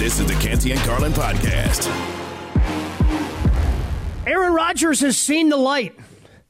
This is the Canty and Carlin podcast. Aaron Rodgers has seen the light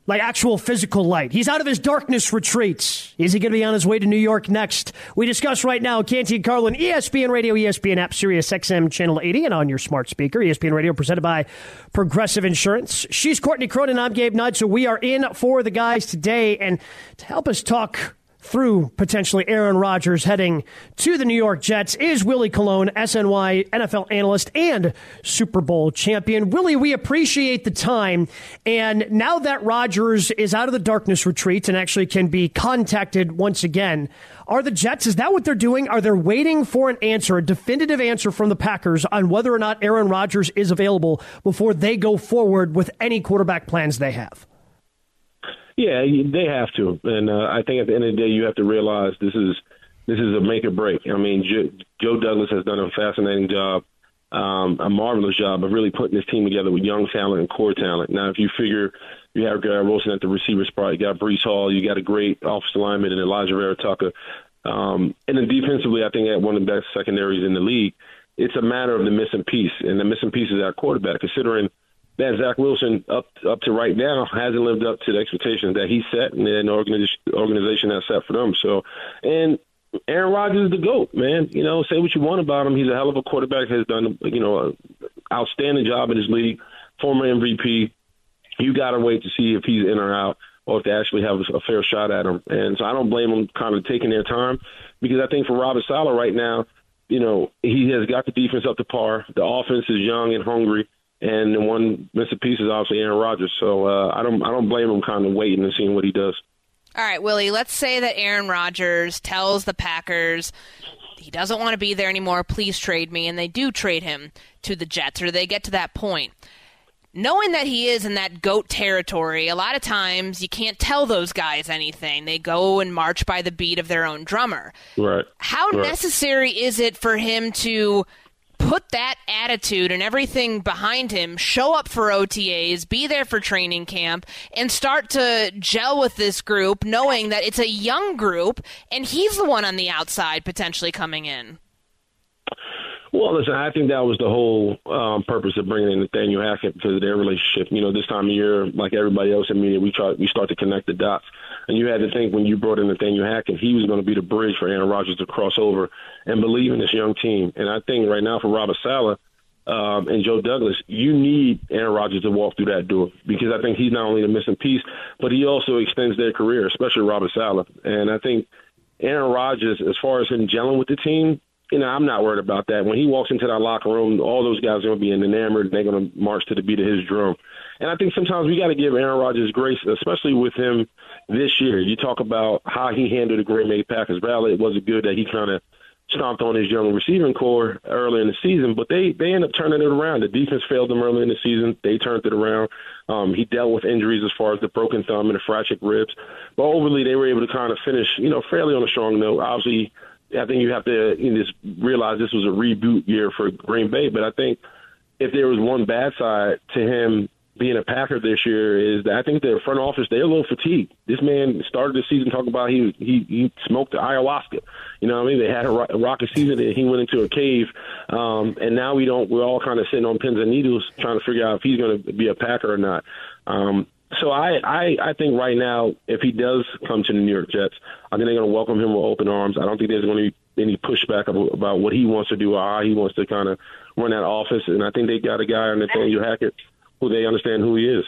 like actual physical light. He's out of his darkness retreats. Is he going to be on his way to New York next? We discuss right now Canty and Carlin, ESPN Radio, ESPN app, Sirius XM Channel 80, and on your smart speaker, ESPN Radio, presented by Progressive Insurance. She's Courtney Cronin. I'm Gabe Nudd. So we are in for the guys today. And to help us talk through potentially Aaron Rodgers heading to the New York Jets is Willie Colon, SNY NFL analyst and Super Bowl champion. Willie, we appreciate the time. And now that Rodgers is out of the darkness retreat and actually can be contacted once again, are the Jets, is that what they're doing? Are they waiting for an answer, a definitive answer from the Packers on whether or not Aaron Rodgers is available before they go forward with any quarterback plans they have? Yeah, they have to, and uh, I think at the end of the day, you have to realize this is this is a make or break. I mean, Joe, Joe Douglas has done a fascinating job, um, a marvelous job of really putting this team together with young talent and core talent. Now, if you figure you have Garrett Wilson at the receiver spot, you got Breece Hall, you got a great offensive lineman and Alijah Vera-Tucker, um, and then defensively, I think at one of the best secondaries in the league. It's a matter of the missing piece, and the missing piece is our quarterback. Considering that Zach Wilson up up to right now hasn't lived up to the expectations that he set and the organization organization has set for them. So, and Aaron Rodgers is the goat, man. You know, say what you want about him. He's a hell of a quarterback. Has done you know an outstanding job in his league. Former MVP. You got to wait to see if he's in or out, or if they actually have a fair shot at him. And so I don't blame them kind of taking their time because I think for Robert Saleh right now, you know, he has got the defense up to par. The offense is young and hungry and the one missing piece is obviously Aaron Rodgers. So uh, I don't I don't blame him kind of waiting and seeing what he does. All right, Willie. Let's say that Aaron Rodgers tells the Packers he doesn't want to be there anymore. Please trade me, and they do trade him to the Jets, or they get to that point. Knowing that he is in that goat territory, a lot of times you can't tell those guys anything. They go and march by the beat of their own drummer. Right. How right. necessary is it for him to put that attitude and everything behind him, show up for OTAs, be there for training camp, and start to gel with this group, knowing that it's a young group and he's the one on the outside potentially coming in. Well, listen, I think that was the whole um, purpose of bringing in Nathaniel Hackett because of their relationship. You know, this time of year, like everybody else in media, we try we start to connect the dots. And you had to think when you brought in Nathaniel Hackett, he was going to be the bridge for Aaron Rodgers to cross over and believe in this young team. And I think right now for Robert Saleh um, and Joe Douglas, you need Aaron Rodgers to walk through that door because I think he's not only the missing piece, but he also extends their career, especially Robert Saleh. And I think Aaron Rodgers, as far as him gelling with the team, you know, I'm not worried about that. When he walks into that locker room, all those guys are going to be enamored and they're going to march to the beat of his drum. And I think sometimes we got to give Aaron Rodgers grace, especially with him this year. You talk about how he handled the Green Bay Packers rally. It wasn't good that he kind of stomped on his young receiving corps early in the season, but they they end up turning it around. The defense failed them early in the season. They turned it around. Um, he dealt with injuries as far as the broken thumb and the fractured ribs, but overly they were able to kind of finish, you know, fairly on a strong note. Obviously, I think you have to you know, just realize this was a reboot year for Green Bay. But I think if there was one bad side to him being a Packer this year is that I think the front office they're a little fatigued. This man started the season talking about he he he smoked the ayahuasca. You know what I mean? They had a, rocket season and he went into a cave, um, and now we don't. We're all kind of sitting on pins and needles trying to figure out if he's going to be a Packer or not. Um, so I, I I think right now, if he does come to the New York Jets, I think they're going to welcome him with open arms. I don't think there's going to be any pushback about what he wants to do or how he wants to kind of run that office. And I think they got a guy, on Nathaniel Hackett, who they understand who he is.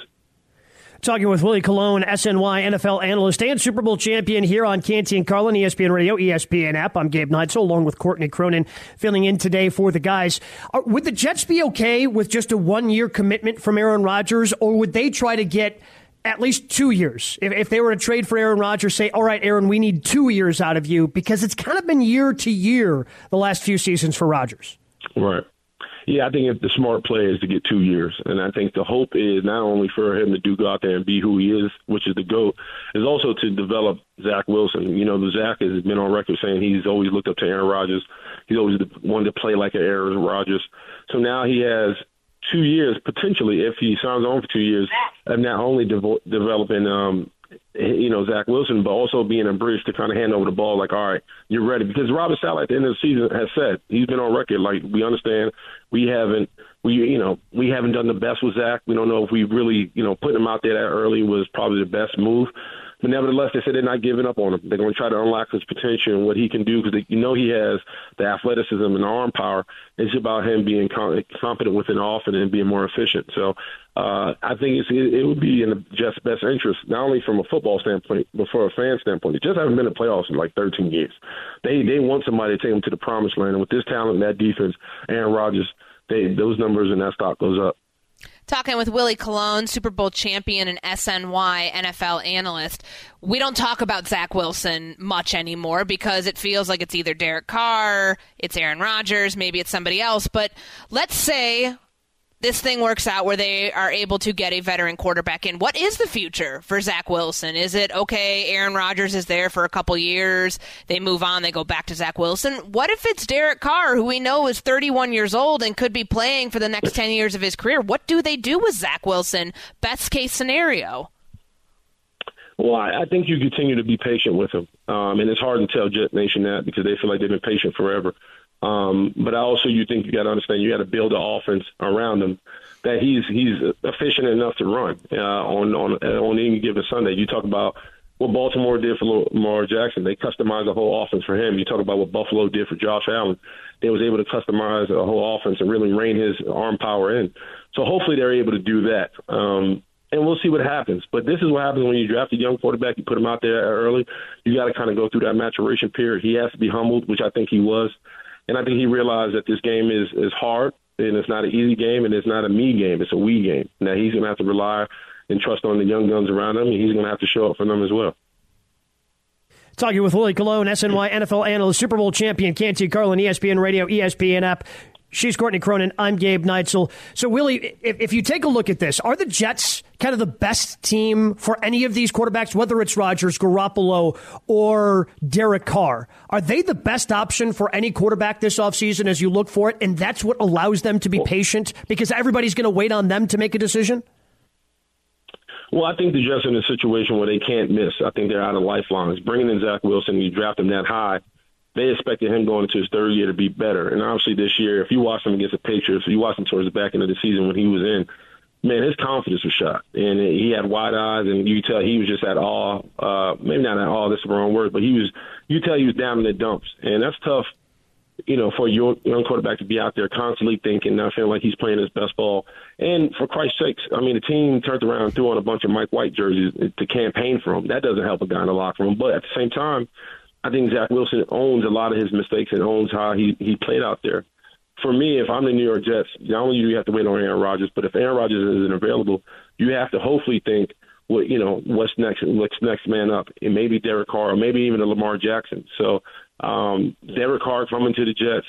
Talking with Willie Colon, SNY NFL analyst and Super Bowl champion here on Canty and Carlin, ESPN Radio, ESPN app. I'm Gabe Neitzel, along with Courtney Cronin, filling in today for the guys. Are, would the Jets be okay with just a one year commitment from Aaron Rodgers, or would they try to get at least two years. If, if, they were to trade for Aaron Rodgers, say, all right, Aaron, we need two years out of you because it's kind of been year to year the last few seasons for Rodgers. Right. Yeah, I think the smart play is to get two years, and I think the hope is not only for him to do go out there and be who he is, which is the goat, is also to develop Zach Wilson. You know, Zach has been on record saying he's always looked up to Aaron Rodgers. He's always wanted to play like an Aaron Rodgers. So now he has two years potentially, if he signs on for two years, of not only de- developing um, you know, Zach Wilson, but also being a bridge to kind of hand over the ball, like, all right, you're ready. Because Robert Saleh at the end of the season has said he's been on record, like, we understand we haven't, we you know, we haven't done the best with Zach. We don't know if we really, you know, putting him out there that early was probably the best move. But nevertheless, they said they're not giving up on him. They're going to try to unlock his potential and what he can do because you know he has the athleticism and arm power. It's about him being confident within the offense and being more efficient. So uh, I think it's, it, it would be in the Jets' best interest, not only from a football standpoint, but for a fan standpoint. The Jets haven't been in playoffs in like 13 years. They they want somebody to take them to the promised land. And with this talent and that defense, Aaron Rodgers, they those numbers and that stock goes up. Talking with Willie Colon, Super Bowl champion and SNY NFL analyst. We don't talk about Zach Wilson much anymore because it feels like it's either Derek Carr, it's Aaron Rodgers, maybe it's somebody else. But let's say this thing works out where they are able to get a veteran quarterback in. What is the future for Zach Wilson? Is it okay? Aaron Rodgers is there for a couple years. They move on. They go back to Zach Wilson. What if it's Derek Carr, who we know is 31 years old and could be playing for the next 10 years of his career? What do they do with Zach Wilson? Best case scenario. Well, I, think you continue to be patient with him, um, and it's hard to tell Jet Nation that because they feel like they've been patient forever. Um, but I also, you think you got to understand you got to build an offense around him that he's he's efficient enough to run uh, on on on any given Sunday. You talk about what Baltimore did for Lamar Jackson. They customized the whole offense for him. You talk about what Buffalo did for Josh Allen. They was able to customize the whole offense and really rein his arm power in. So hopefully they're able to do that. Um, and we'll see what happens. But this is what happens when you draft a young quarterback. You put him out there early. You got to kind of go through that maturation period. He has to be humbled, which I think he was. And I think he realized that this game is is hard and it's not an easy game and it's not a me game. It's a we game. Now he's going to have to rely and trust on the young guns around him, and he's going to have to show up for them as well. Talking with Willie Colon, SNY NFL analyst, Super Bowl champion, Canty Carlin, ESPN Radio, ESPN app. She's Courtney Cronin. I'm Gabe Neitzel. So, Willie, if, if, you take a look at this, are the Jets kind of the best team for any of these quarterbacks, whether it's Rodgers, Garoppolo, or Derek Carr? Are they the best option for any quarterback this offseason as you look for it? And that's what allows them to be patient because everybody's going to wait on them to make a decision? Well, I think the Jets are in a situation where they can't miss. I think they're out of lifelines. Bringing in Zach Wilson, you draft him that high they expected him going into his third year to be better. And obviously this year, if you watch him against the Patriots, you watch him towards the back end of the season when he was in, man, his confidence was shot. And he had wide eyes, and you tell he was just at awe. Uh, maybe not at awe, that's the wrong word, but he was, you tell he was down in the dumps. And that's tough, you know, for a young quarterback to be out there constantly thinking, not feeling like he's playing his best ball. And for Christ's sakes, I mean, the team turned around and threw on a bunch of Mike White jerseys to campaign for him. That doesn't help a guy in the locker room. But at the same time, I think Zach Wilson owns a lot of his mistakes and owns how he he played out there. For me, if I'm the New York Jets, not only do you have to wait on Aaron Rodgers, but if Aaron Rodgers isn't available, you have to hopefully think what you know what's next what's next man up and maybe Derek Carr or maybe even a Lamar Jackson. So um Derek Carr coming to the Jets,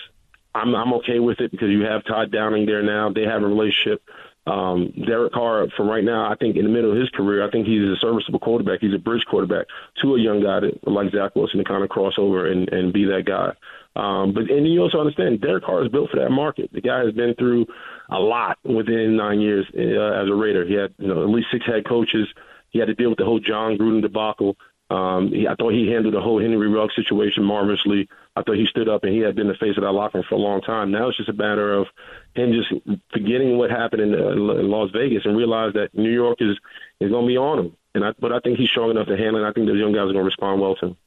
I'm I'm okay with it because you have Todd Downing there now. They have a relationship. Um, Derek Carr, from right now, I think in the middle of his career, I think he's a serviceable quarterback. He's a bridge quarterback to a young guy that, like Zach Wilson to kind of cross over and, and be that guy. Um, but and you also understand Derek Carr is built for that market. The guy has been through a lot within nine years uh, as a Raider. He had you know at least six head coaches. He had to deal with the whole John Gruden debacle. Um, he, I thought he handled the whole Henry Ruggs situation marvelously. I thought he stood up and he had been the face of that locker room for a long time. Now it's just a matter of him just forgetting what happened in, uh, in Las Vegas and realize that New York is is going to be on him. And I, but I think he's strong enough to handle it. I think those young guys are going to respond well to him.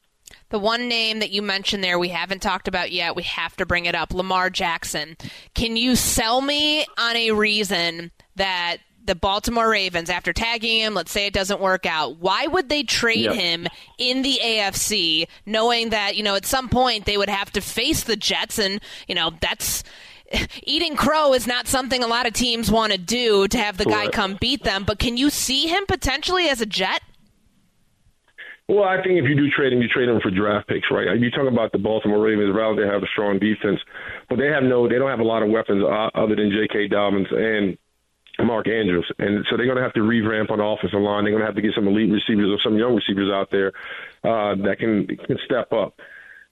The one name that you mentioned there we haven't talked about yet, we have to bring it up Lamar Jackson. Can you sell me on a reason that the Baltimore Ravens, after tagging him, let's say it doesn't work out, why would they trade yep. him in the AFC, knowing that, you know, at some point they would have to face the Jets and, you know, that's eating crow is not something a lot of teams want to do to have the guy come beat them, but can you see him potentially as a Jet? Well, I think if you do trade him, you trade him for draft picks, right? You talk about the Baltimore Ravens, rather they have a strong defense, but they have no, they don't have a lot of weapons uh, other than J.K. Dobbins and Mark Andrews. And so they're going to have to revamp on the offensive line. They're going to have to get some elite receivers or some young receivers out there uh, that can can step up.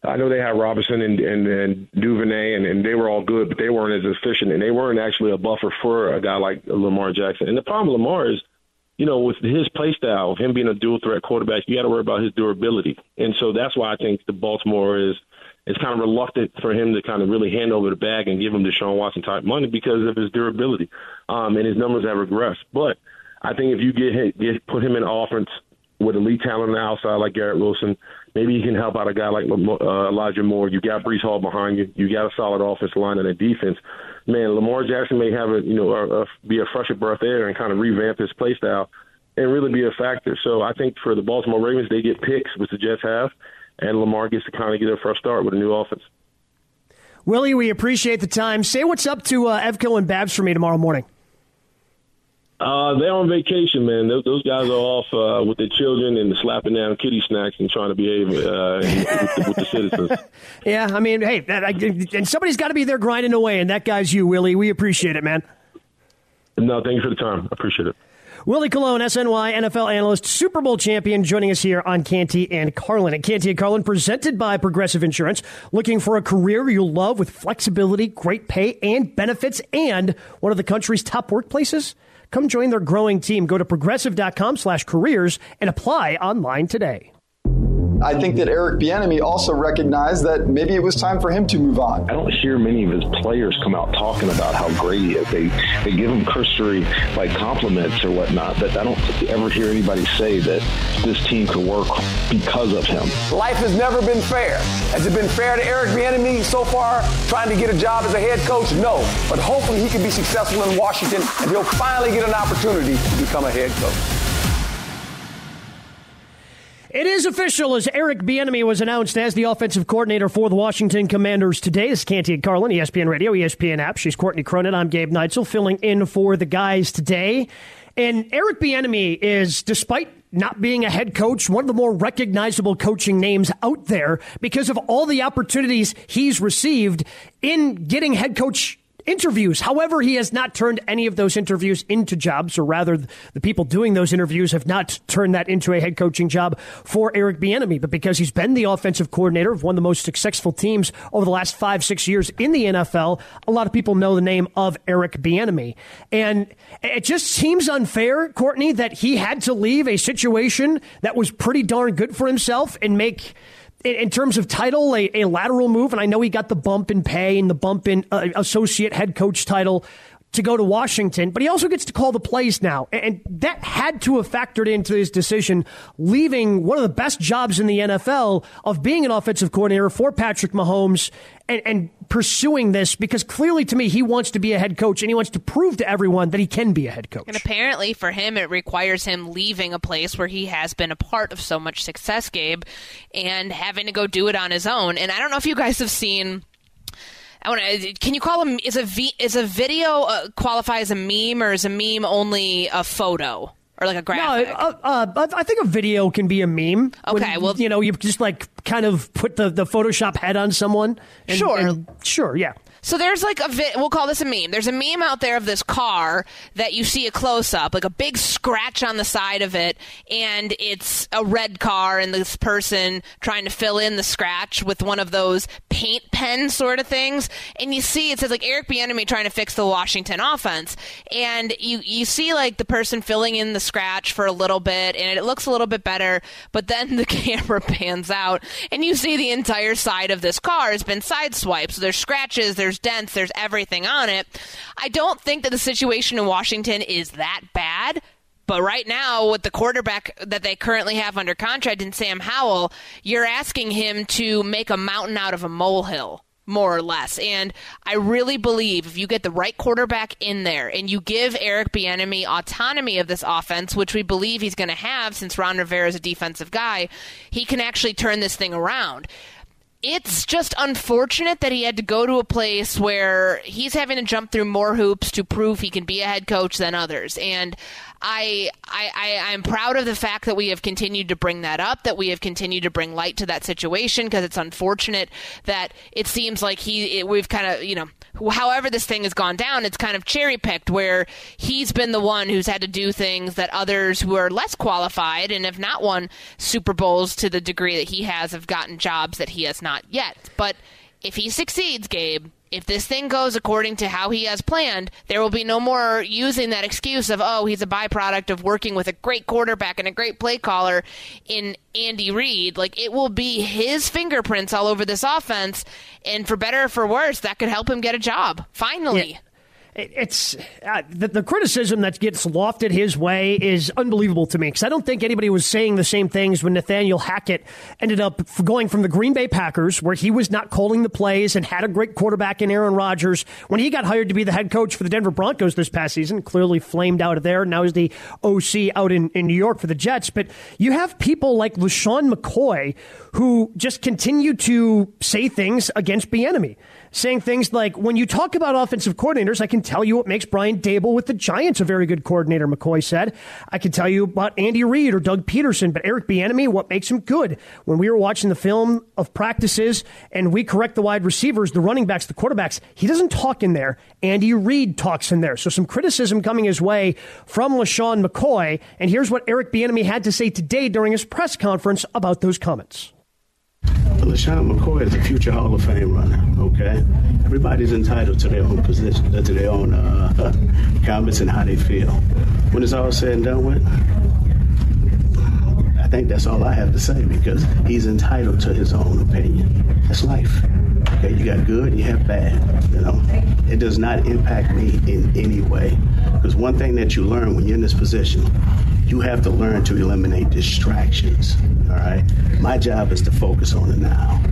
I know they had Robinson and, and, and Duvernay, and, and they were all good, but they weren't as efficient, and they weren't actually a buffer for a guy like Lamar Jackson. And the problem with Lamar is, you know, with his play style, of him being a dual threat quarterback, you got to worry about his durability. And so that's why I think the Baltimore is – it's kind of reluctant for him to kind of really hand over the bag and give him Deshaun Watson type money because of his durability. Um, and his numbers have regressed. But I think if you get, get put him in offense with elite talent on the outside like Garrett Wilson, maybe he can help out a guy like uh, Elijah Moore. You got Breece Hall behind you. You got a solid offensive line and a defense. Man, Lamar Jackson may have a you know a, a, be a fresher breath air and kind of revamp his play style and really be a factor. So I think for the Baltimore Ravens, they get picks, which the Jets have, and Lamar gets to kind of get a fresh start with a new offense. Willie, we appreciate the time. Say what's up to uh, Evco and Babs for me tomorrow morning. Uh, they're on vacation, man. Those, those guys are off uh, with their children and slapping down kitty snacks and trying to behave uh, with, the, with, the, citizens. yeah, I mean, hey, and somebody's got to be there grinding away, and that guy's you, Willie. We appreciate it, man. No, thank you for the time. I appreciate it. Willie Colon, SNY NFL analyst, Super Bowl champion, joining us here on Canty and Carlin. At Canty and Carlin, presented by Progressive Insurance. Looking for a career you'll love with flexibility, great pay, and benefits, and one of the country's top workplaces? Come join their growing team. Go to progressive.com slash careers and apply online today. I think that Eric Bieniemy also recognized that maybe it was time for him to move on. I don't hear many of his players come out talking about how great he is. They they give him cursory like compliments or whatnot, but I don't ever hear anybody say that this team could work because of him. Life has never been fair. Has it been fair to Eric Bieniemy so far, trying to get a job as a head coach? No, but hopefully he can be successful in Washington and he'll finally get an opportunity to become a head coach. It is official as Eric Bieniemy was announced as the offensive coordinator for the Washington Commanders today. This is Canty and Carlin, ESPN Radio, ESPN app. She's Courtney Cronin. I'm Gabe Neitzel, filling in for the guys today. And Eric Bieniemy is, despite not being a head coach, one of the more recognizable coaching names out there because of all the opportunities he's received in getting head coach interviews. However, he has not turned any of those interviews into jobs, or rather, the people doing those interviews have not turned that into a head coaching job for Eric Bieniemy. But because he's been the offensive coordinator of one of the most successful teams over the last five, six years in the NFL, a lot of people know the name of Eric Bieniemy. And it just seems unfair, Courtney, that he had to leave a situation that was pretty darn good for himself and make in, terms of title, a, a, lateral move, and I know he got the bump in pay and the bump in uh, associate head coach title to go to Washington, but he also gets to call the plays now. And that had to have factored into his decision, leaving one of the best jobs in the NFL of being an offensive coordinator for Patrick Mahomes and, and pursuing this because clearly to me, he wants to be a head coach and he wants to prove to everyone that he can be a head coach. And apparently for him, it requires him leaving a place where he has been a part of so much success, Gabe, and having to go do it on his own. And I don't know if you guys have seen I want to. Can you call him? Is a v, is a video uh, qualify as a meme or is a meme only a photo? Or like a graphic? No, uh, uh, I think a video can be a meme. Okay, when, well, you know, you just like kind of put the, the Photoshop head on someone. And, sure, and, sure, yeah. So there's like a vi- we'll call this a meme. There's a meme out there of this car that you see a close up, like a big scratch on the side of it, and it's a red car, and this person trying to fill in the scratch with one of those paint pen sort of things. And you see it says like Eric Bieniemy trying to fix the Washington offense, and you you see like the person filling in the scratch for a little bit, and it looks a little bit better, but then the camera pans out, and you see the entire side of this car has been sideswiped. So there's scratches, there's there's dents, there's everything on it. I don't think that the situation in Washington is that bad. But right now, with the quarterback that they currently have under contract in Sam Howell, you're asking him to make a mountain out of a molehill more or less. And I really believe if you get the right quarterback in there and you give Eric Bieniemy autonomy of this offense, which we believe he's going to have since Ron Rivera is a defensive guy, he can actually turn this thing around it's just unfortunate that he had to go to a place where he's having to jump through more hoops to prove he can be a head coach than others. And I, I, I, I'm proud of the fact that we have continued to bring that up, that we have continued to bring light to that situation because it's unfortunate that it seems like he, it, we've kind of, you know, however this thing has gone down, it's kind of cherry picked where he's been the one who's had to do things that others who are less qualified and have not won Super Bowls to the degree that he has have gotten jobs that he has not yet. But if he succeeds, Gabe, if this thing goes according to how he has planned, there will be no more using that excuse of, oh, he's a byproduct of working with a great quarterback and a great play caller in Andy Reid. Like, it will be his fingerprints all over this offense. And for better or for worse, that could help him get a job. Finally. Yeah it's uh, the, the, criticism that gets lofted his way is unbelievable to me because I don't think anybody was saying the same things when Nathaniel Hackett ended up going from the Green Bay Packers, where he was not calling the plays and had a great quarterback in Aaron Rodgers, when he got hired to be the head coach for the Denver Broncos this past season, clearly flamed out of there. Now is the OC out in, in New York for the Jets. But you have people like LeSean McCoy who just continue to say things against Bieniemy saying things like, when you talk about offensive coordinators, I can tell you what makes Brian Daboll with the Giants a very good coordinator, McCoy said. I can tell you about Andy Reid or Doug Pederson, but Eric Bieniemy, what makes him good? When we were watching the film of practices and we correct the wide receivers, the running backs, the quarterbacks, he doesn't talk in there. Andy Reid talks in there. So some criticism coming his way from LeSean McCoy. And here's what Eric Bieniemy had to say today during his press conference about those comments. LeSean McCoy is a future Hall of Fame runner. Okay, everybody's entitled to their own position, uh, to their own uh, comments and how they feel. When it's all said and done with, I think that's all I have to say because he's entitled to his own opinion. That's life. Okay, you got good, you have bad. You know, it does not impact me in any way. Because one thing that you learn when you're in this position, you have to learn to eliminate distractions. All right. My job is to focus on the now.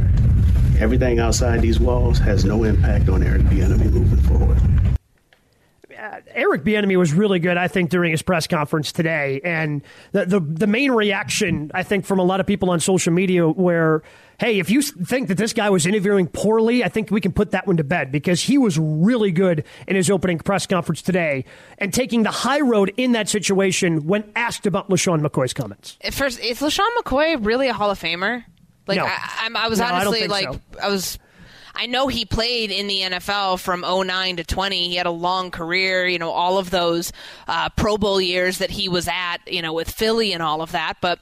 Everything outside these walls has no impact on Eric Bieniemy moving forward. Uh, Eric Bieniemy was really good, I think, during his press conference today, and the, the the main reaction I think from a lot of people on social media where hey, if you think that this guy was interviewing poorly, I think we can put that one to bed because he was really good in his opening press conference today and taking the high road in that situation when asked about LeSean McCoy's comments. First, is LeSean McCoy really a Hall of Famer? Like, no. I, I, was no, honestly like, so. I was. I know he played in the NFL from 09 to 20. He had a long career, you know, all of those uh, Pro Bowl years that he was at, you know, with Philly and all of that. But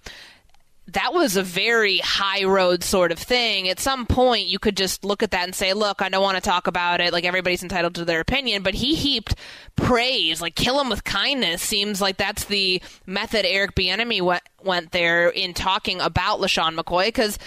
that was a very high road sort of thing. At some point, you could just look at that and say, look, I don't want to talk about it. Like, everybody's entitled to their opinion. But he heaped praise, like, kill him with kindness. Seems like that's the method Eric Bieniemy went, went there in talking about LeSean McCoy because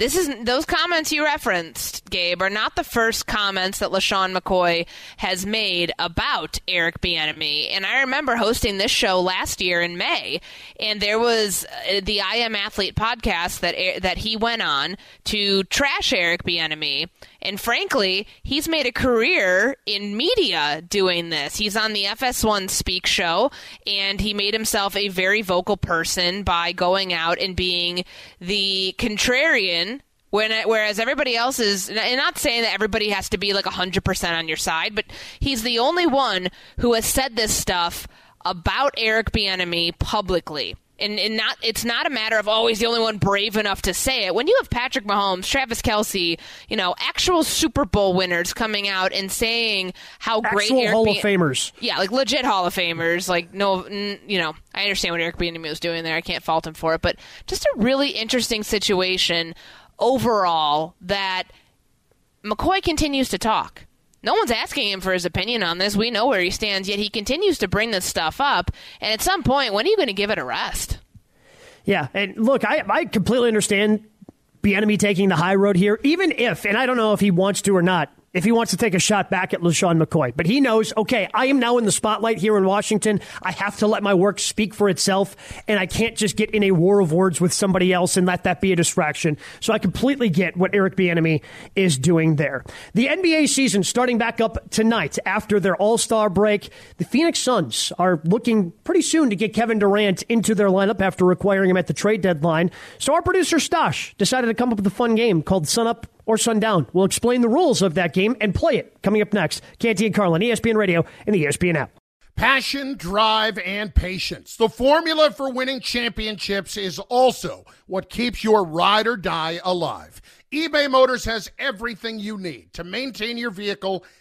this is those comments you referenced, Gabe, are not the first comments that LeSean McCoy has made about Eric Bieniemy. And I remember hosting this show last year in May, and there was uh, the I Am Athlete podcast that that he went on to trash Eric Bieniemy. And frankly, he's made a career in media doing this. He's on the FS1 Speak show, and he made himself a very vocal person by going out and being the contrarian when whereas everybody else is and not saying that everybody has to be like 100% on your side but he's the only one who has said this stuff about Eric Bieniemy publicly and, and not it's not a matter of oh the only one brave enough to say it. When you have Patrick Mahomes, Travis Kelce, you know actual Super Bowl winners coming out and saying how Actual great Eric Hall Bien- of Famers. yeah, like legit Hall of Famers. Like no, n- you know I understand what Eric Bieniemy was doing there. I can't fault him for it, but just a really interesting situation overall that McCoy continues to talk. No one's asking him for his opinion on this. We know where he stands, yet he continues to bring this stuff up. And at some point, when are you going to give it a rest? Yeah, and look, I, I completely understand Bieniemy taking the high road here, even if, and I don't know if he wants to or not, if he wants to take a shot back at LeSean McCoy. But he knows, okay, I am now in the spotlight here in Washington. I have to let my work speak for itself, and I can't just get in a war of words with somebody else and let that be a distraction. So I completely get what Eric Bieniemy is doing there. The NBA season starting back up tonight after their All-Star break. The Phoenix Suns are looking pretty soon to get Kevin Durant into their lineup after acquiring him at the trade deadline. So our producer Stosh decided to come up with a fun game called Sun Up or sundown. We'll explain the rules of that game and play it coming up next. Canty and Carlin, ESPN Radio, and the ESPN app. Passion, drive, and patience. The formula for winning championships is also what keeps your ride or die alive. eBay Motors has everything you need to maintain your vehicle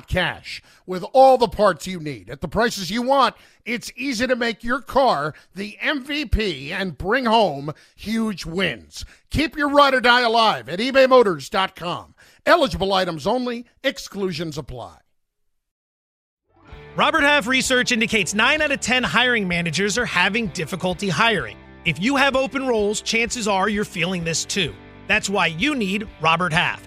cash. With all the parts you need at the prices you want, it's easy to make your car the MVP and bring home huge wins. Keep your ride or die alive at ebaymotors.com. Eligible items only, exclusions apply. Robert Half research indicates 9 out of 10 hiring managers are having difficulty hiring. If you have open roles, chances are you're feeling this too. That's why you need Robert Half.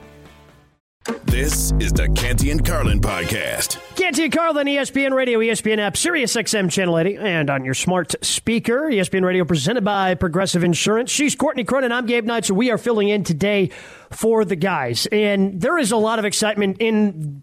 This is the Canty and Carlin podcast. Canty and Carlin, ESPN Radio, ESPN app, Sirius XM Channel 80, and on your smart speaker. ESPN Radio presented by Progressive Insurance. She's Courtney Cronin. I'm Gabe Knight. So we are filling in today for the guys. And there is a lot of excitement in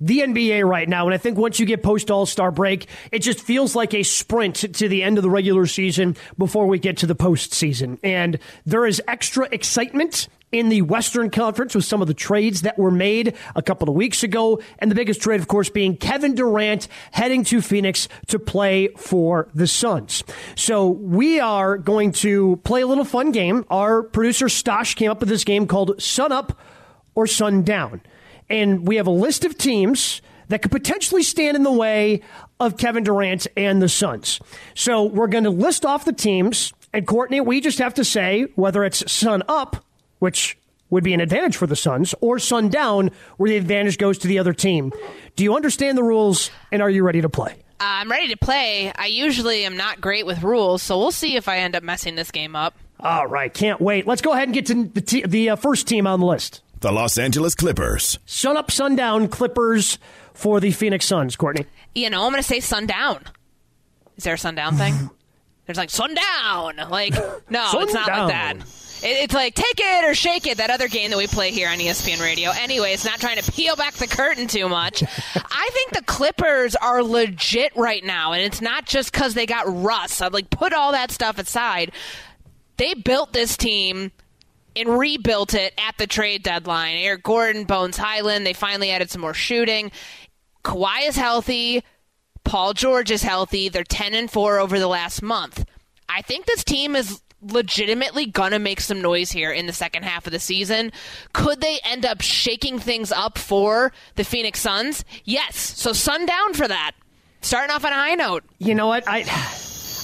the NBA right now. And I think once you get post All Star break, it just feels like a sprint to the end of the regular season before we get to the postseason. And there is extra excitement in the Western Conference with some of the trades that were made a couple of weeks ago. And the biggest trade, of course, being Kevin Durant heading to Phoenix to play for the Suns. So we are going to play a little fun game. Our producer Stosh came up with this game called Sun Up or Sun Down. And we have a list of teams that could potentially stand in the way of Kevin Durant and the Suns. So we're going to list off the teams. And Courtney, we just have to say whether it's sun up which would be an advantage for the Suns, or sundown, where the advantage goes to the other team. Do you understand the rules, and are you ready to play? Uh, I'm ready to play. I usually am not great with rules, so we'll see if I end up messing this game up. All right, can't wait. Let's go ahead and get to the, t- the uh, first team on the list. The Los Angeles Clippers. Sun up, sundown, Clippers for the Phoenix Suns, Courtney. You know, I'm going to say sundown. Is there a sundown thing? There's like sundown. Like, no, sundown. it's not like that. It's like take it or shake it. That other game that we play here on ESPN Radio. Anyway, it's not trying to peel back the curtain too much. I think the Clippers are legit right now, and it's not just because they got Russ. I'd like put all that stuff aside. They built this team and rebuilt it at the trade deadline. Eric Gordon, Bones Hyland. They finally added some more shooting. Kawhi is healthy. Paul George is healthy. They're ten and four over the last month. I think this team is legitimately gonna make some noise here in the second half of the season. Could they end up shaking things up for the Phoenix Suns? Yes. So sundown for that. Starting off on a high note. You know what? I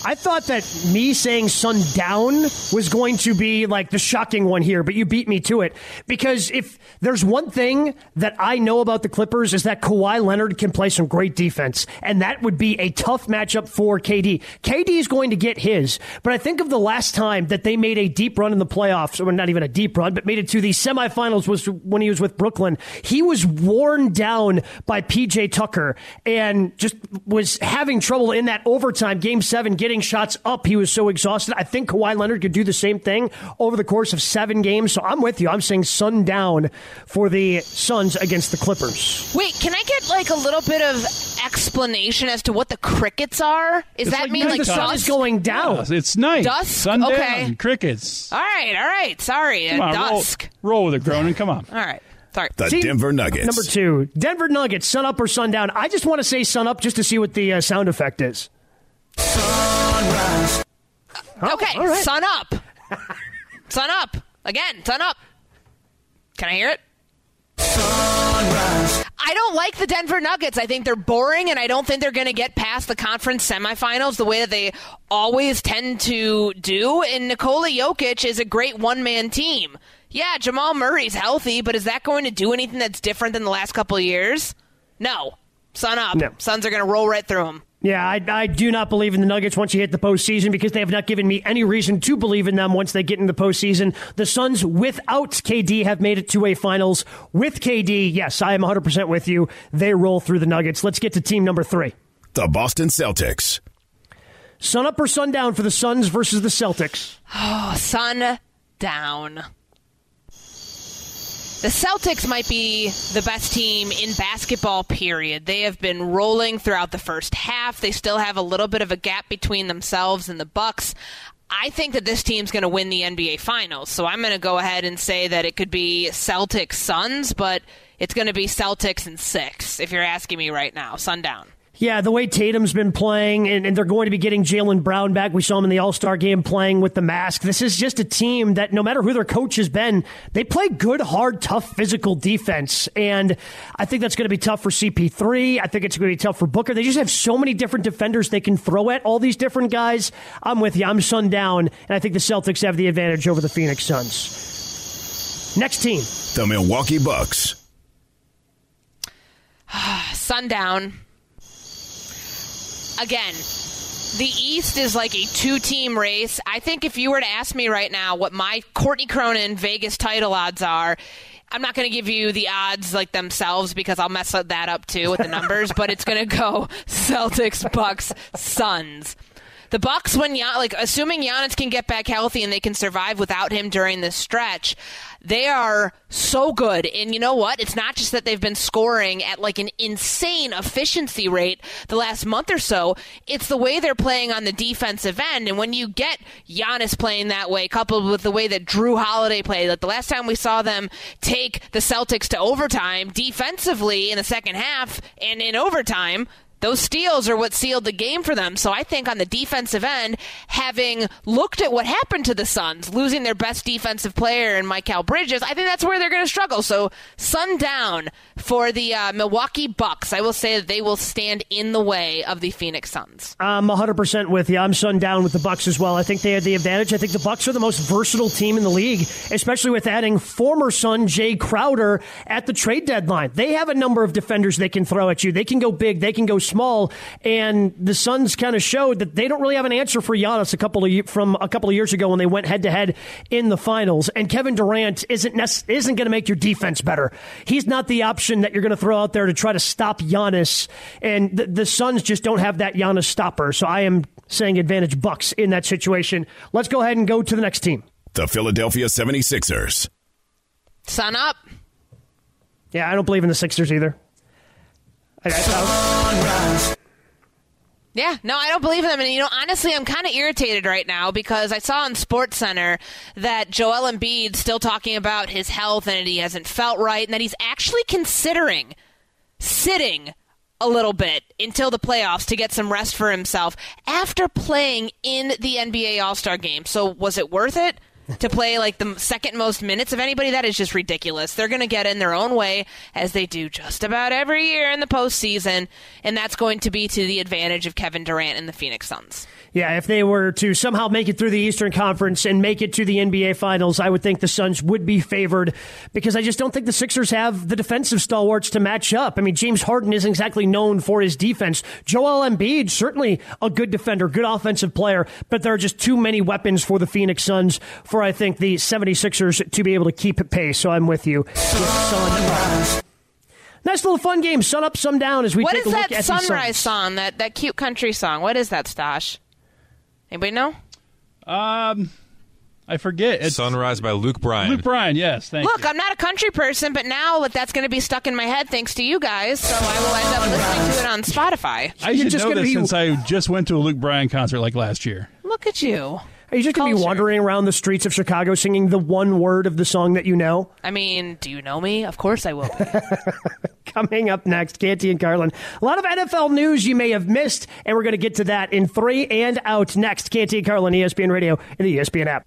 I thought that me saying sundown was going to be like the shocking one here, but you beat me to it. Because if there's one thing that I know about the Clippers is that Kawhi Leonard can play some great defense, and that would be a tough matchup for KD. KD is going to get his, but I think of the last time that they made a deep run in the playoffs, or not even a deep run, but made it to the semifinals was when he was with Brooklyn. He was worn down by PJ Tucker and just was having trouble in that overtime game seven getting getting shots up. He was so exhausted. I think Kawhi Leonard could do the same thing over the course of seven games. So I'm with you. I'm saying sundown for the Suns against the Clippers. Wait, can I get like a little bit of explanation as to what the crickets are? Is it's that like mean like the sun is going down? Yeah, it's night. Dusk. Sundown. Okay. Crickets. All right. All right. Sorry. Come on, dusk. Roll, roll with it, Cronin. Come on. All right. Sorry. The See, Denver Nuggets. Number two, Denver Nuggets, sun up or sundown. I just want to say sun up just to see what the uh, sound effect is. Sunrise. Oh, okay, right. sun up. sun up. Again, sun up. Can I hear it? Sunrise. I don't like the Denver Nuggets. I think they're boring, and I don't think they're going to get past the conference semifinals the way that they always tend to do. And Nikola Jokic is a great one man team. Yeah, Jamal Murray's healthy, but is that going to do anything that's different than the last couple of years? No. Sun up. No. Suns are going to roll right through them. Yeah, I, I do not believe in the Nuggets once you hit the postseason because they have not given me any reason to believe in them once they get in the postseason. The Suns, without KD, have made it to a finals. With KD, yes, I am 100% with you. They roll through the Nuggets. Let's get to team number three. The Boston Celtics. Sun up or sundown for the Suns versus the Celtics? Oh, sun down. The Celtics might be the best team in basketball, period. They have been rolling throughout the first half. They still have a little bit of a gap between themselves and the Bucks. I think that this team's going to win the NBA Finals. So I'm going to go ahead and say that it could be Celtics Suns, but it's going to be Celtics and six, if you're asking me right now. Sundown. Yeah, the way Tatum's been playing, and, and they're going to be getting Jaylen Brown back. We saw him in the All Star game playing with the mask. This is just a team that, no matter who their coach has been, they play good, hard, tough, physical defense. And I think that's going to be tough for CP3. I think it's going to be tough for Booker. They just have so many different defenders they can throw at all these different guys. I'm with you. I'm sundown, and I think the Celtics have the advantage over the Phoenix Suns. Next team The Milwaukee Bucks. Sundown. Again, the East is like a two team race. I think if you were to ask me right now what my Courtney Cronin Vegas title odds are, I'm not going to give you the odds like themselves because I'll mess that up too with the numbers, but it's going to go Celtics, Bucks, Suns. The Bucks, when like assuming Giannis can get back healthy and they can survive without him during this stretch, they are so good. And you know what? It's not just that they've been scoring at like an insane efficiency rate the last month or so. It's the way they're playing on the defensive end. And when you get Giannis playing that way, coupled with the way that Jrue Holiday played, like the last time we saw them take the Celtics to overtime defensively in the second half and in overtime, those steals are what sealed the game for them. So I think on the defensive end, having looked at what happened to the Suns, losing their best defensive player in Mikal Bridges, I think that's where they're going to struggle. So sundown for the uh, Milwaukee Bucks. I will say that they will stand in the way of the Phoenix Suns. I'm 100% with you. I'm sundown with the Bucks as well. I think they had the advantage. I think the Bucks are the most versatile team in the league, especially with adding former Sun Jay Crowder at the trade deadline. They have a number of defenders they can throw at you. They can go big, they can go small, and the Suns kind of showed that they don't really have an answer for Giannis a couple of from a couple of years ago when they went head to head in the finals. And Kevin Durant isn't nec- isn't going to make your defense better. He's not the option that you're going to throw out there to try to stop Giannis. And the, the Suns just don't have that Giannis stopper. So I am saying advantage Bucks in that situation. Let's go ahead and go to the next team. The Philadelphia 76ers. Sun up. Yeah, I don't believe in the Sixers either. Yeah, no, I don't believe in them. And, you know, honestly, I'm kind of irritated right now because I saw on Sports Center that Joel Embiid's still talking about his health and he hasn't felt right and that he's actually considering sitting a little bit until the playoffs to get some rest for himself after playing in the NBA All Star game. So, was it worth it? To play like the second most minutes of anybody, that is just ridiculous. They're going to get in their own way, as they do just about every year in the postseason, and that's going to be to the advantage of Kevin Durant and the Phoenix Suns. Yeah, if they were to somehow make it through the Eastern Conference and make it to the NBA Finals, I would think the Suns would be favored because I just don't think the Sixers have the defensive stalwarts to match up. I mean, James Harden isn't exactly known for his defense. Joel Embiid, certainly a good defender, good offensive player, but there are just too many weapons for the Phoenix Suns for, I think, the 76ers to be able to keep pace. So I'm with you. Nice little fun game. Sun up, sun down as we what take a is look that at sunrise song? That that cute country song. What is that, Stosh? Anybody know? Um, I forget. It's Sunrise by Luke Bryan. Luke Bryan, yes. Thank Look, you. I'm not a country person, but now that's going to be stuck in my head thanks to you guys. So I will end up listening to it on Spotify. I should know this since I just went to a Luke Bryan concert like last year. Look at you. Are you just going to be wandering around the streets of Chicago singing the one word of the song that you know? I mean, do you know me? Of course I will. Coming up next, Canty and Carlin. A lot of NFL news you may have missed, and we're going to get to that in three and out next. Canty and Carlin, ESPN Radio, and the ESPN app.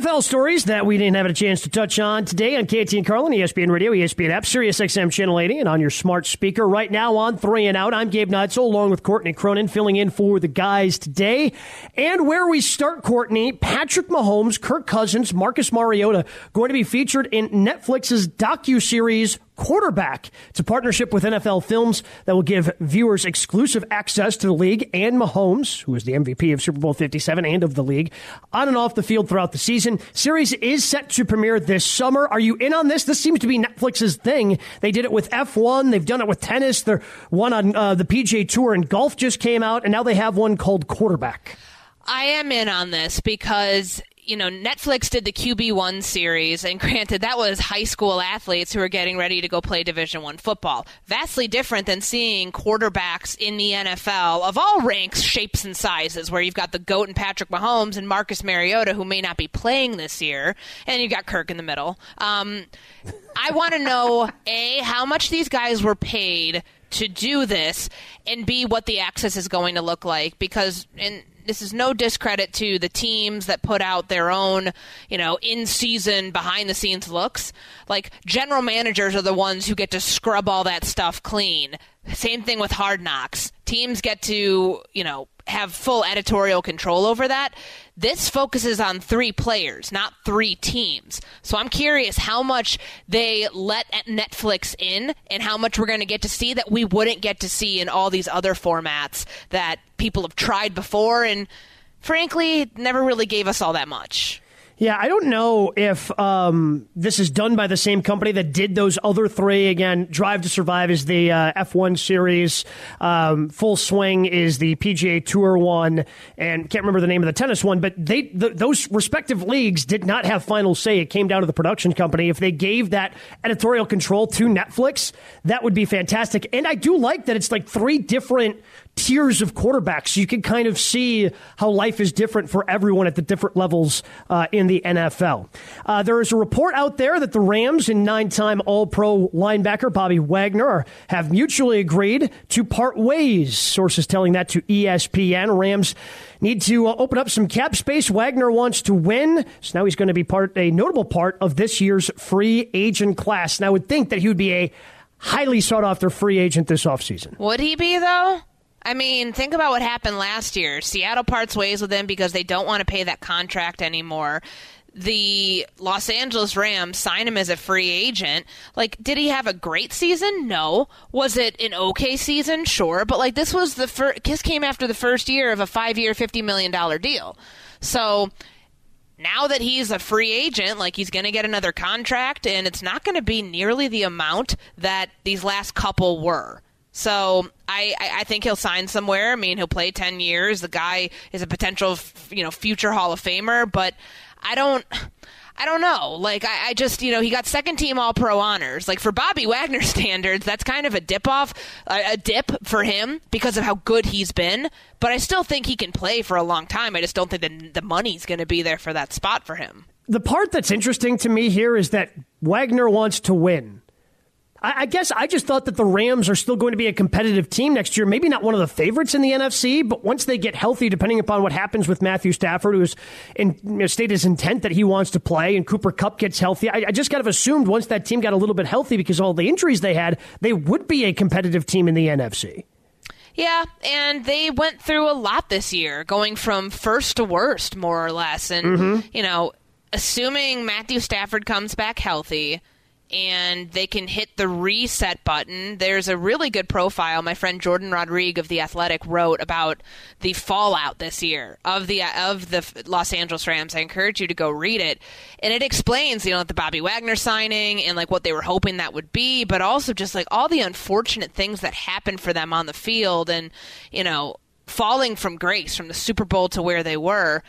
NFL stories that we didn't have a chance to touch on today on Canty and Carlin, ESPN Radio, ESPN app, Sirius XM Channel 80, and on your smart speaker right now on Three and Out. I'm Gabe Neitzel, along with Courtney Cronin, filling in for the guys today. And where we start, Courtney, Patrick Mahomes, Kirk Cousins, Marcus Mariota going to be featured in Netflix's docu-series quarterback. It's a partnership with NFL Films that will give viewers exclusive access to the league and Mahomes, who is the MVP of Super Bowl 57 and of the league, on and off the field throughout the season. Series is set to premiere this summer. Are you in on this? This seems to be Netflix's thing. They did it with F1. They've done it with tennis. They're one on uh, the PGA Tour and golf just came out, and now they have one called Quarterback. I am in on this because you know, Netflix did the QB1 series, and granted, that was high school athletes who were getting ready to go play Division One football. Vastly different than seeing quarterbacks in the NFL of all ranks, shapes, and sizes, where you've got the GOAT and Patrick Mahomes and Marcus Mariota, who may not be playing this year, and you've got Kirk in the middle. Um, I want to know, A, how much these guys were paid to do this, and B, what the access is going to look like, because, in this is no discredit to the teams that put out their own, you know, in season, behind the scenes looks. Like, general managers are the ones who get to scrub all that stuff clean. Same thing with hard knocks. Teams get to, you know, have full editorial control over that. This focuses on three players, not three teams. So I'm curious how much they let Netflix in and how much we're going to get to see that we wouldn't get to see in all these other formats that people have tried before and frankly never really gave us all that much. Yeah, I don't know if um, this is done by the same company that did those other three. Again, Drive to Survive is the uh, F1 series. Um, Full Swing is the PGA Tour one, and can't remember the name of the tennis one. But they th- those respective leagues did not have final say. It came down to the production company. If they gave that editorial control to Netflix, that would be fantastic. And I do like that it's like three different tiers of quarterbacks. You can kind of see how life is different for everyone at the different levels uh, in the NFL. Uh, there is a report out there that the Rams and nine-time All-Pro linebacker Bobby Wagner have mutually agreed to part ways. Sources telling that to ESPN. Rams need to uh, open up some cap space. Wagner wants to win, so now he's going to be part a notable part of this year's free agent class. And I would think that he would be a highly sought after free agent this offseason. Would he be though? I mean, think about what happened last year. Seattle parts ways with him because they don't want to pay that contract anymore. The Los Angeles Rams sign him as a free agent. Like, did he have a great season? No. Was it an okay season? Sure. But like, this was the first. Kiss came after the first year of a five-year, fifty million dollar deal. So now that he's a free agent, like he's going to get another contract, and it's not going to be nearly the amount that these last couple were. So I, I think he'll sign somewhere. I mean, he'll play ten years. The guy is a potential, you know, future Hall of Famer. But I don't. I don't know. Like, I, I, just, you know, he got second team All Pro honors. Like, for Bobby Wagner standards, that's kind of a dip off, a, a, dip for him because of how good he's been. But I still think he can play for a long time. I just don't think the, the money's going to be there for that spot for him. The part that's interesting to me here is that Wagner wants to win. I, I guess I just thought that the Rams are still going to be a competitive team next year. Maybe not one of the favorites in the NFC, but once they get healthy, depending upon what happens with Matthew Stafford, who's in, you know, stated his intent that he wants to play, and Cooper Kupp gets healthy, I, I just kind of assumed once that team got a little bit healthy because all the injuries they had, they would be a competitive team in the NFC. Yeah, and they went through a lot this year, going from first to worst, more or less. And, Mm-hmm. you know, assuming Matthew Stafford comes back healthy and they can hit the reset button, there's a really good profile my friend Jourdan Rodrigue of The Athletic wrote about the fallout this year of the of the Los Angeles Rams. I encourage you to go read it. And it explains, you know, the Bobby Wagner signing and like what they were hoping that would be, but also just like all the unfortunate things that happened for them on the field and, you know, falling from grace from the Super Bowl to where they were.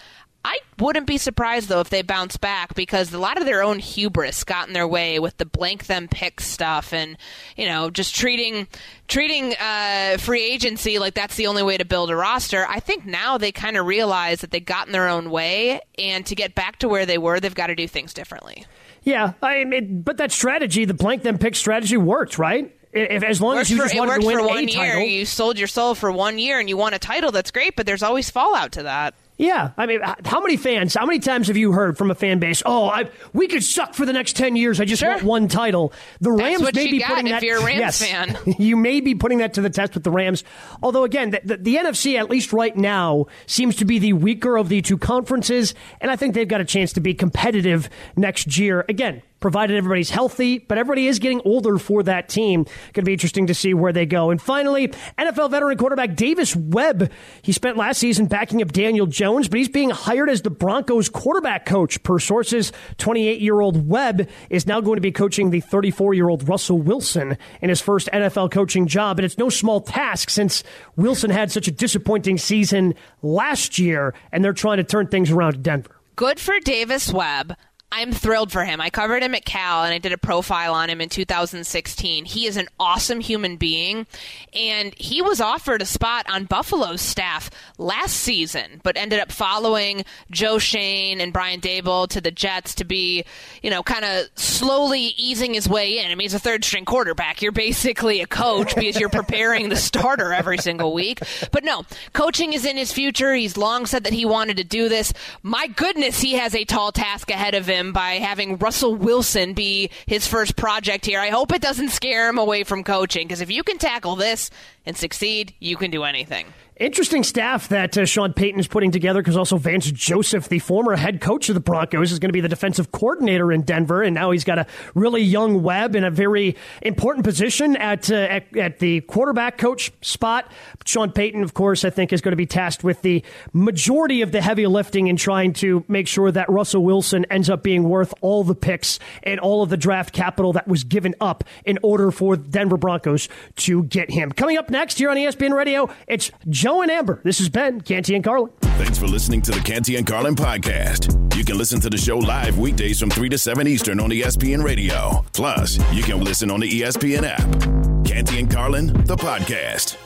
I wouldn't be surprised though if they bounce back because a lot of their own hubris got in their way with the blank them pick stuff and you know just treating treating uh, free agency like that's the only way to build a roster. I think now they kind of realize that they got in their own way and to get back to where they were, they've got to do things differently. Yeah, I mean, but that strategy, the blank them pick strategy, worked, right? If, as long as you for, just wanted to win for a one year. title, You sold your soul for one year and you won a title. That's great, but there's always fallout to that. Yeah, I mean, how many fans? How many times have you heard from a fan base? Oh, I, we could suck for the next ten years. I just Sure. want one title. The Rams may be putting if that. you're a Rams yes, fan. you may be putting that to the test with the Rams. Although, again, the, the, the NFC at least right now seems to be the weaker of the two conferences, and I think they've got a chance to be competitive next year. Again, provided everybody's healthy, but everybody is getting older for that team. Going to be interesting to see where they go. And finally, NFL veteran quarterback Davis Webb. He spent last season backing up Daniel Jones, but he's being hired as the Broncos quarterback coach. Per sources, 28 year old Webb is now going to be coaching the 34 year old Russell Wilson in his first NFL coaching job. And it's no small task since Wilson had such a disappointing season last year, and they're trying to turn things around in Denver. Good for Davis Webb. I'm thrilled for him. I covered him at Cal and I did a profile on him in 2016. He is an awesome human being and he was offered a spot on Buffalo's staff last season, but ended up following Joe Schoen and Brian Daboll to the Jets to be, you know, kind of slowly easing his way in. I mean, he's a third string quarterback. You're basically a coach because you're preparing the starter every single week. But no, coaching is in his future. He's long said that he wanted to do this. My goodness, he has a tall task ahead of him by having Russell Wilson be his first project here. I hope it doesn't scare him away from coaching because if you can tackle this and succeed, you can do anything. Interesting staff that uh, Sean Payton is putting together because also Vance Joseph, the former head coach of the Broncos, is going to be the defensive coordinator in Denver, and now he's got a really young Webb in a very important position at uh, at, at the quarterback coach spot. Sean Payton, of course, I think is going to be tasked with the majority of the heavy lifting in trying to make sure that Russell Wilson ends up being worth all the picks and all of the draft capital that was given up in order for Denver Broncos to get him. Coming up next here on ESPN Radio, it's Joe and Amber. This is Ben Canty and Carlin. Thanks for listening to the Canty and Carlin podcast. You can listen to the show live weekdays from 3 to 7 Eastern on ESPN Radio. Plus, you can listen on the ESPN app. Canty and Carlin, the podcast.